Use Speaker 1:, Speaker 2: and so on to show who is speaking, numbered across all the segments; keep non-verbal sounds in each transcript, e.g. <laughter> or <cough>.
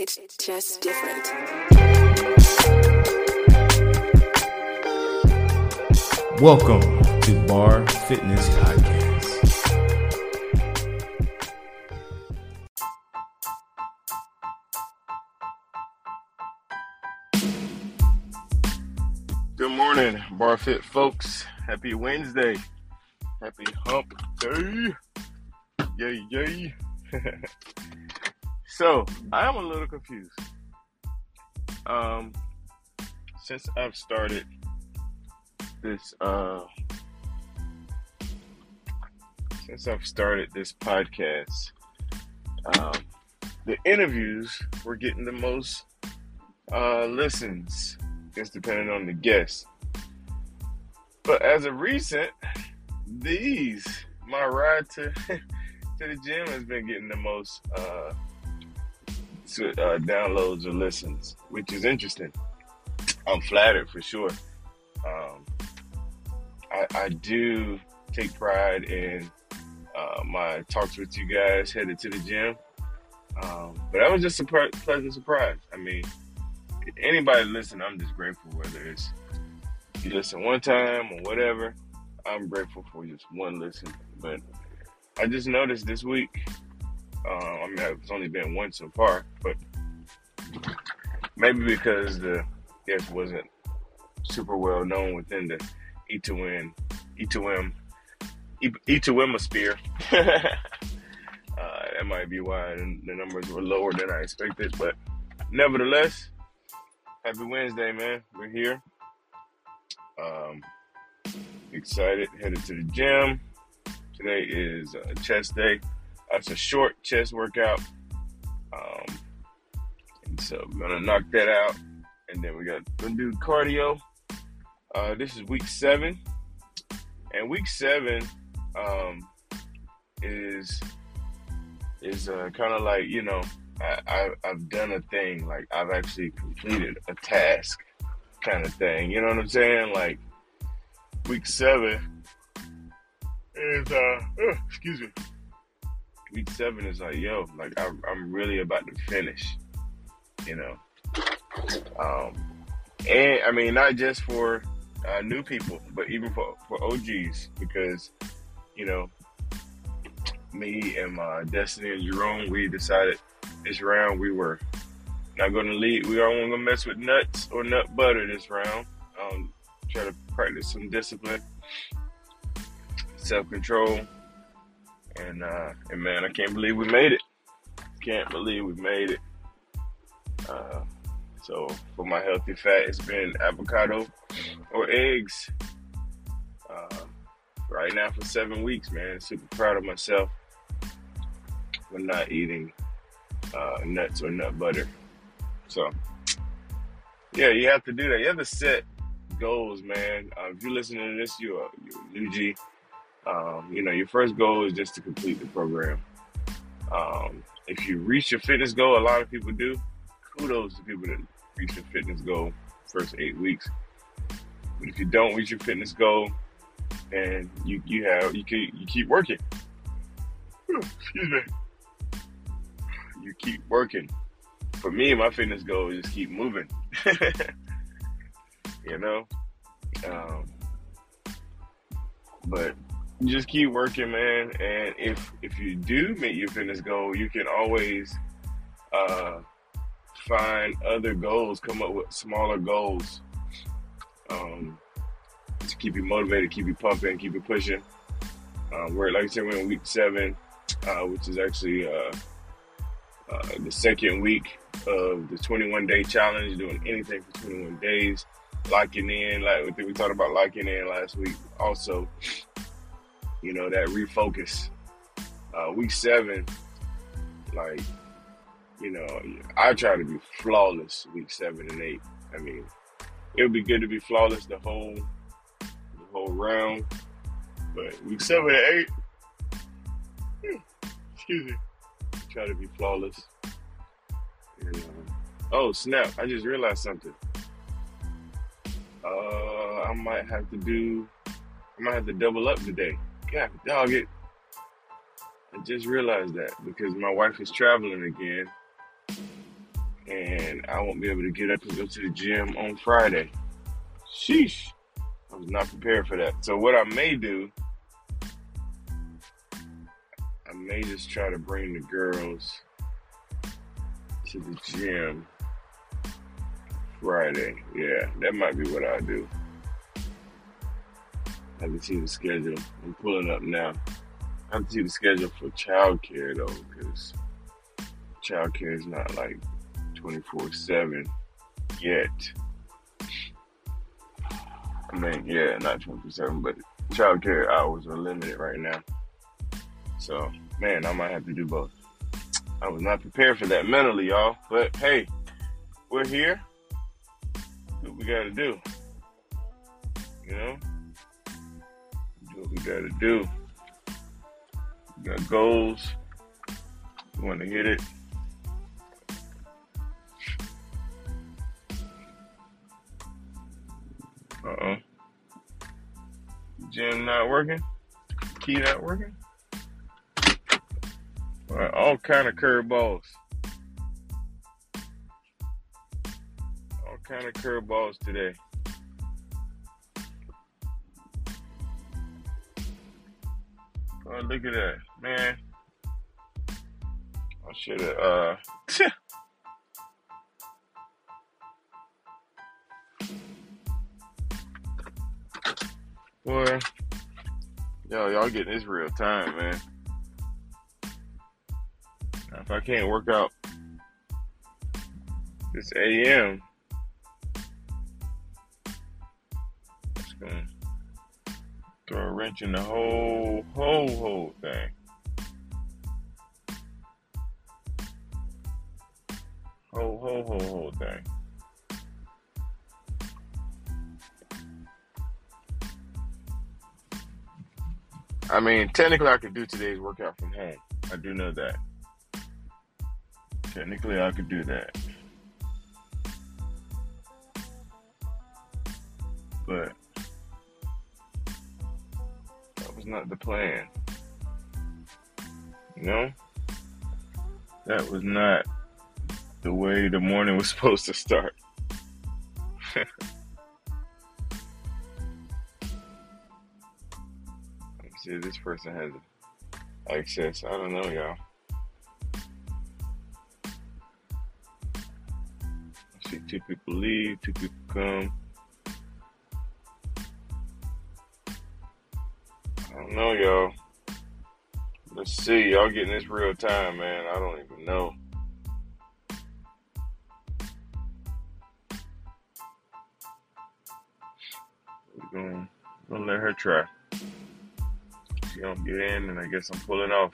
Speaker 1: It's just different.
Speaker 2: Welcome to Bar Fitness Podcast.
Speaker 3: Good morning, Bar Fit folks. Happy Wednesday. Happy hump day. Yay, yay. <laughs> so, I am a little confused. Um, since I've started this, uh, since I've started this podcast, um, the interviews were getting the most uh, listens it's depending on the guest. But as of recent, these my ride to <laughs> to the gym has been getting the most uh, uh, downloads or listens, which is interesting. I'm flattered for sure. Um, I, I do take pride in uh, my talks with you guys headed to the gym. Um, but that was just a pleasant surprise. I mean, anybody listen, I'm just grateful. Whether it's you listen one time or whatever, I'm grateful for just one listen. But I just noticed this week. Uh, I mean, it's only been one so far, but maybe because the guest wasn't super well known within the E2N, E2M, E2M sphere. <laughs> uh, that might be why the numbers were lower than I expected, but nevertheless, Happy Wednesday, man. We're here. Um, excited, headed to the gym. Today is uh, chest day. That's a short chest workout. Um, and so we're gonna knock that out, and then we got gonna do cardio. Uh, this is week seven, and week seven um, is is uh, kind of like you know I, I have done a thing like I've actually completed a task kind of thing. You know what I'm saying? Like week seven is uh oh, excuse me. Week seven is like yo, like I, I'm really about to finish. You know, um, and I mean not just for uh, new people, but even for for OGs because you know me and my Destiny and Jerome, we decided this round we were not going to lead. We aren't going to mess with nuts or nut butter this round. Um, try to practice some discipline, self control, and uh, and man, I can't believe we made it. Can't believe we made it. Uh, so for my healthy fat, it's been avocado or eggs. Uh, right now for seven weeks, man. Super proud of myself for not eating uh, nuts or nut butter. So, yeah, you have to do that. You have to set goals, man. Uh, if you're listening to this, you're you're a new G. Um, you know, your first goal is just to complete the program. Um, if you reach your fitness goal, a lot of people do. Kudos to people that reach your fitness goal first eight weeks. But if you don't reach your fitness goal, and you you have you keep you keep working. <laughs> Excuse me you keep working. For me, my fitness goal is just keep moving. <laughs> you know? Um, but just keep working, man. And if if you do meet your fitness goal, you can always uh, find other goals, come up with smaller goals um, to keep you motivated, keep you pumping, keep you pushing. Uh, we're like I said, we're in week seven, uh, which is actually uh, uh, the second week of the 21 day challenge, doing anything for 21 days, locking in, like we talked about locking in last week. Also, you know, that refocus. Uh, week seven, like, you know, I try to be flawless week seven and eight. I mean, it would be good to be flawless the whole the whole round, but week seven and eight, hmm, excuse me try to be flawless. And, uh, oh snap! I just realized something. Uh, I might have to do. I might have to double up today. God, dog it. I just realized that because my wife is traveling again, and I won't be able to get up and go to the gym on Friday. Sheesh. I was not prepared for that. So what I may do, I may just try to bring the girls to the gym Friday. Yeah, that might be what I do. I can see the schedule. I'm pulling up now. I to see the schedule for childcare though, because childcare is not like 24 7 yet. I mean, yeah, not 24 7, but childcare hours are limited right now. So, man, I might have to do both. I was not prepared for that mentally, y'all. But hey, we're here. What we gotta do. You know? What we gotta do. We got goals. We want to hit it. Uh oh. Gym not working. Key not working. All, right, all kind of curveballs. All kind of curveballs today. Oh, look at that, man. I should have. Uh, boy, yo, y'all getting this real time, man. Now, if I can't work out this AM, it's gonna throw a wrench in the whole, whole, whole thing. Whole, whole, whole, whole thing. I mean, technically, I could do today's workout from home. I do know that. Technically, I could do that. But was not the plan. You know? That was not the way the morning was <laughs> supposed to start. <laughs> See this person has access. I don't know, y'all. I see two people leave, two people come. Don't know, y'all. Let's see. Y'all getting this real time, man. I don't even know. We're gonna, gonna let her try. She don't get in, and I guess I'm pulling off.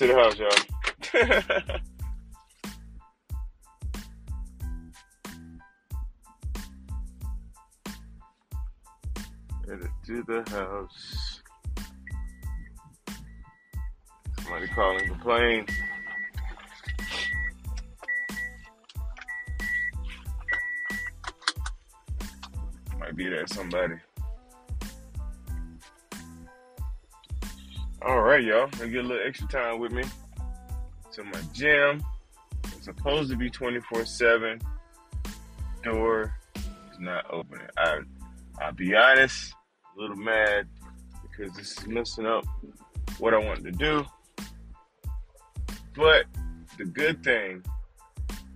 Speaker 3: To the house, y'all. <laughs> headed to the house. Somebody calling the plane. Might be that somebody. All right, y'all. I get a little extra time with me. To my gym. It's supposed to be 24 7. Door is not opening. I, I'll be honest, a little mad because this is messing up what I wanted to do. But the good thing,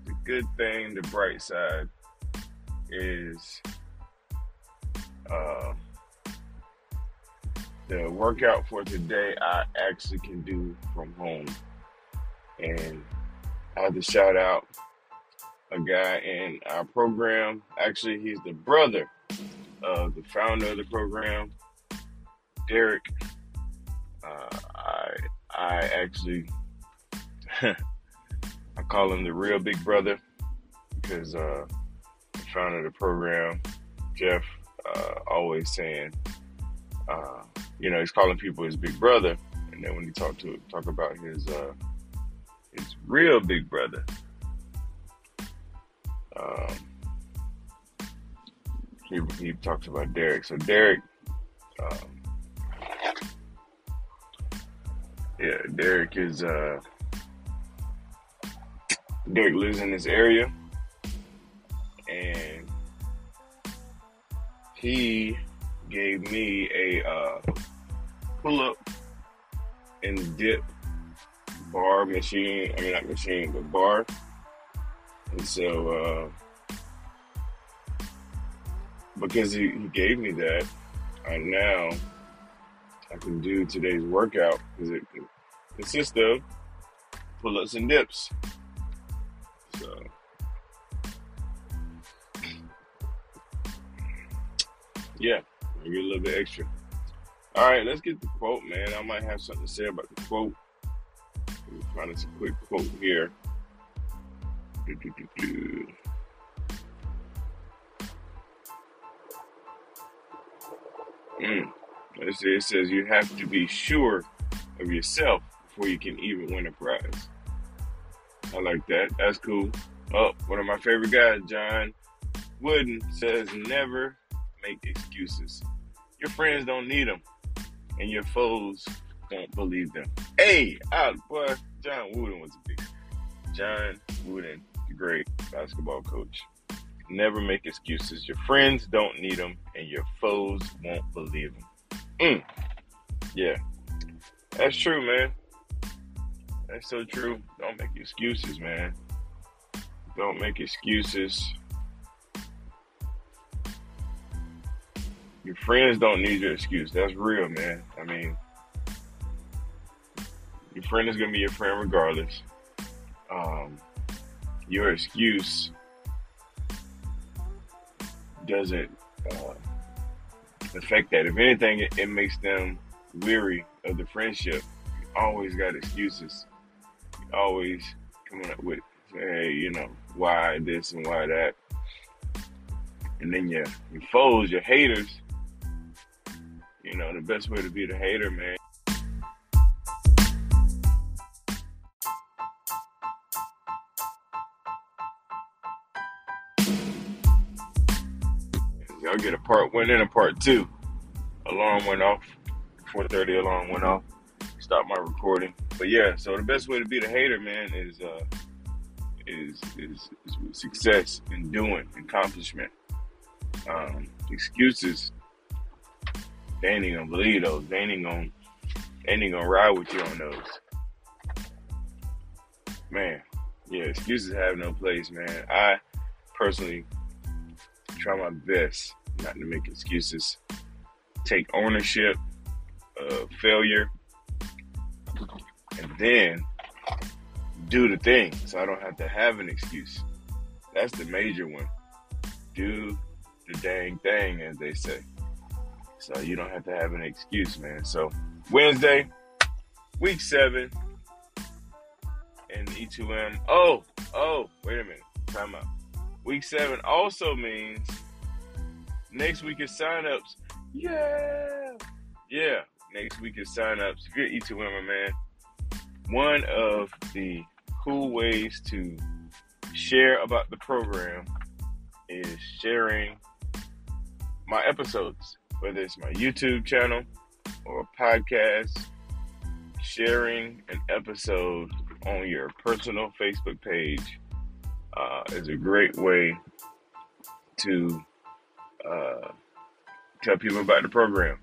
Speaker 3: the good thing, the bright side is uh, the workout for today I actually can do from home. And I have to shout out a guy in our program. Actually, he's the brother of the founder of the program, Derek. Uh, I I actually <laughs> I call him the real big brother because uh, the founder of the program, Jeff, uh, always saying, uh, you know, he's calling people his big brother, and then when he talk to talk about his uh, his real big brother, um, he he talks about Derek. So Derek, um, yeah, Derek is uh, Derek lives in this area, and he gave me a uh, pull up and dip bar machine. I mean, not machine, but bar. And so, uh, because he, he gave me that, I now I can do today's workout because it consists of pull ups and dips. So, yeah, get a little bit extra. All right, let's get the quote, man. I might have something to say about the quote. Let me find us a quick quote here. Do, do, do. Mm. It says you have to be sure of yourself before you can even win a prize. I like that. That's cool. Oh, one of my favorite guys, John Wooden, says never make excuses. Your friends don't need them, and your foes don't believe them. Hey, out, boy, John Wooden was a big. John Wooden, the great basketball coach. Never make excuses. Your friends don't need them, and your foes won't believe them. Mm. Yeah, that's true, man. That's so true. Don't make excuses, man. Don't make excuses. Your friends don't need your excuse. That's real, man. I mean, your friend is gonna be your friend regardless. Um, your excuse doesn't uh, affect that. If anything, it, it makes them weary of the friendship. You always got excuses. You always coming up with, hey, you know, why this and why that. And then your, your foes, your haters, you know, the best way to be the hater, man. Y'all get a part one and a part two. Alarm went off. 4:30 alarm went off. Stop my recording. But yeah, so the best way to be the hater, man, is uh, is is, is success in doing accomplishment. Um, excuses, they ain't even gonna believe those. They ain't gonna, they ain't gonna ride with you on those. Man, yeah, excuses have no place, man. I personally try my best not to make excuses. Take ownership of failure, and then do the thing so I don't have to have an excuse. That's the major one. Do the dang thing, as they say. So you don't have to have an excuse, man. So Wednesday, week seven, and E2M. Oh, oh, wait a minute. Time out. Week seven also means next week is signups. Yeah. Yeah. Next week is signups. If you're E2M, man, one of the cool ways to share about the program is sharing my episodes, whether it's my YouTube channel or podcast, sharing an episode on your personal Facebook page uh, is a great way to uh, tell people about the program.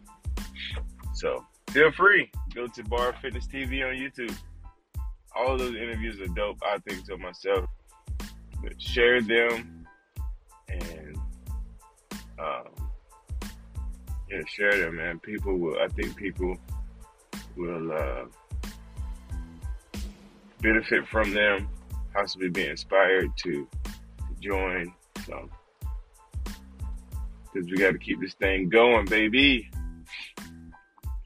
Speaker 3: So feel free. Go to Bar Fitness TV on YouTube. All those interviews are dope, I think to myself. But share them and um, yeah, share them, man. People will. I think people will uh, benefit from them, possibly be inspired to, to join. So, because we got to keep this thing going, baby.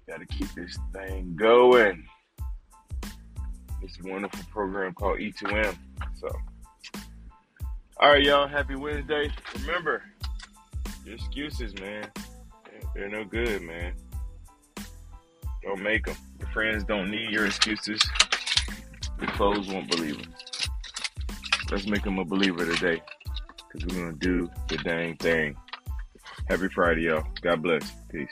Speaker 3: Got to keep this thing going. It's a wonderful program called E2M. So, all right, y'all. Happy Wednesday. Remember, your excuses, man. They're no good, man. don't make them. Your friends don't need your excuses. Your foes won't believe them. Let's make them a believer today. Because we're going to do the dang thing. Happy Friday, y'all. God bless. Peace.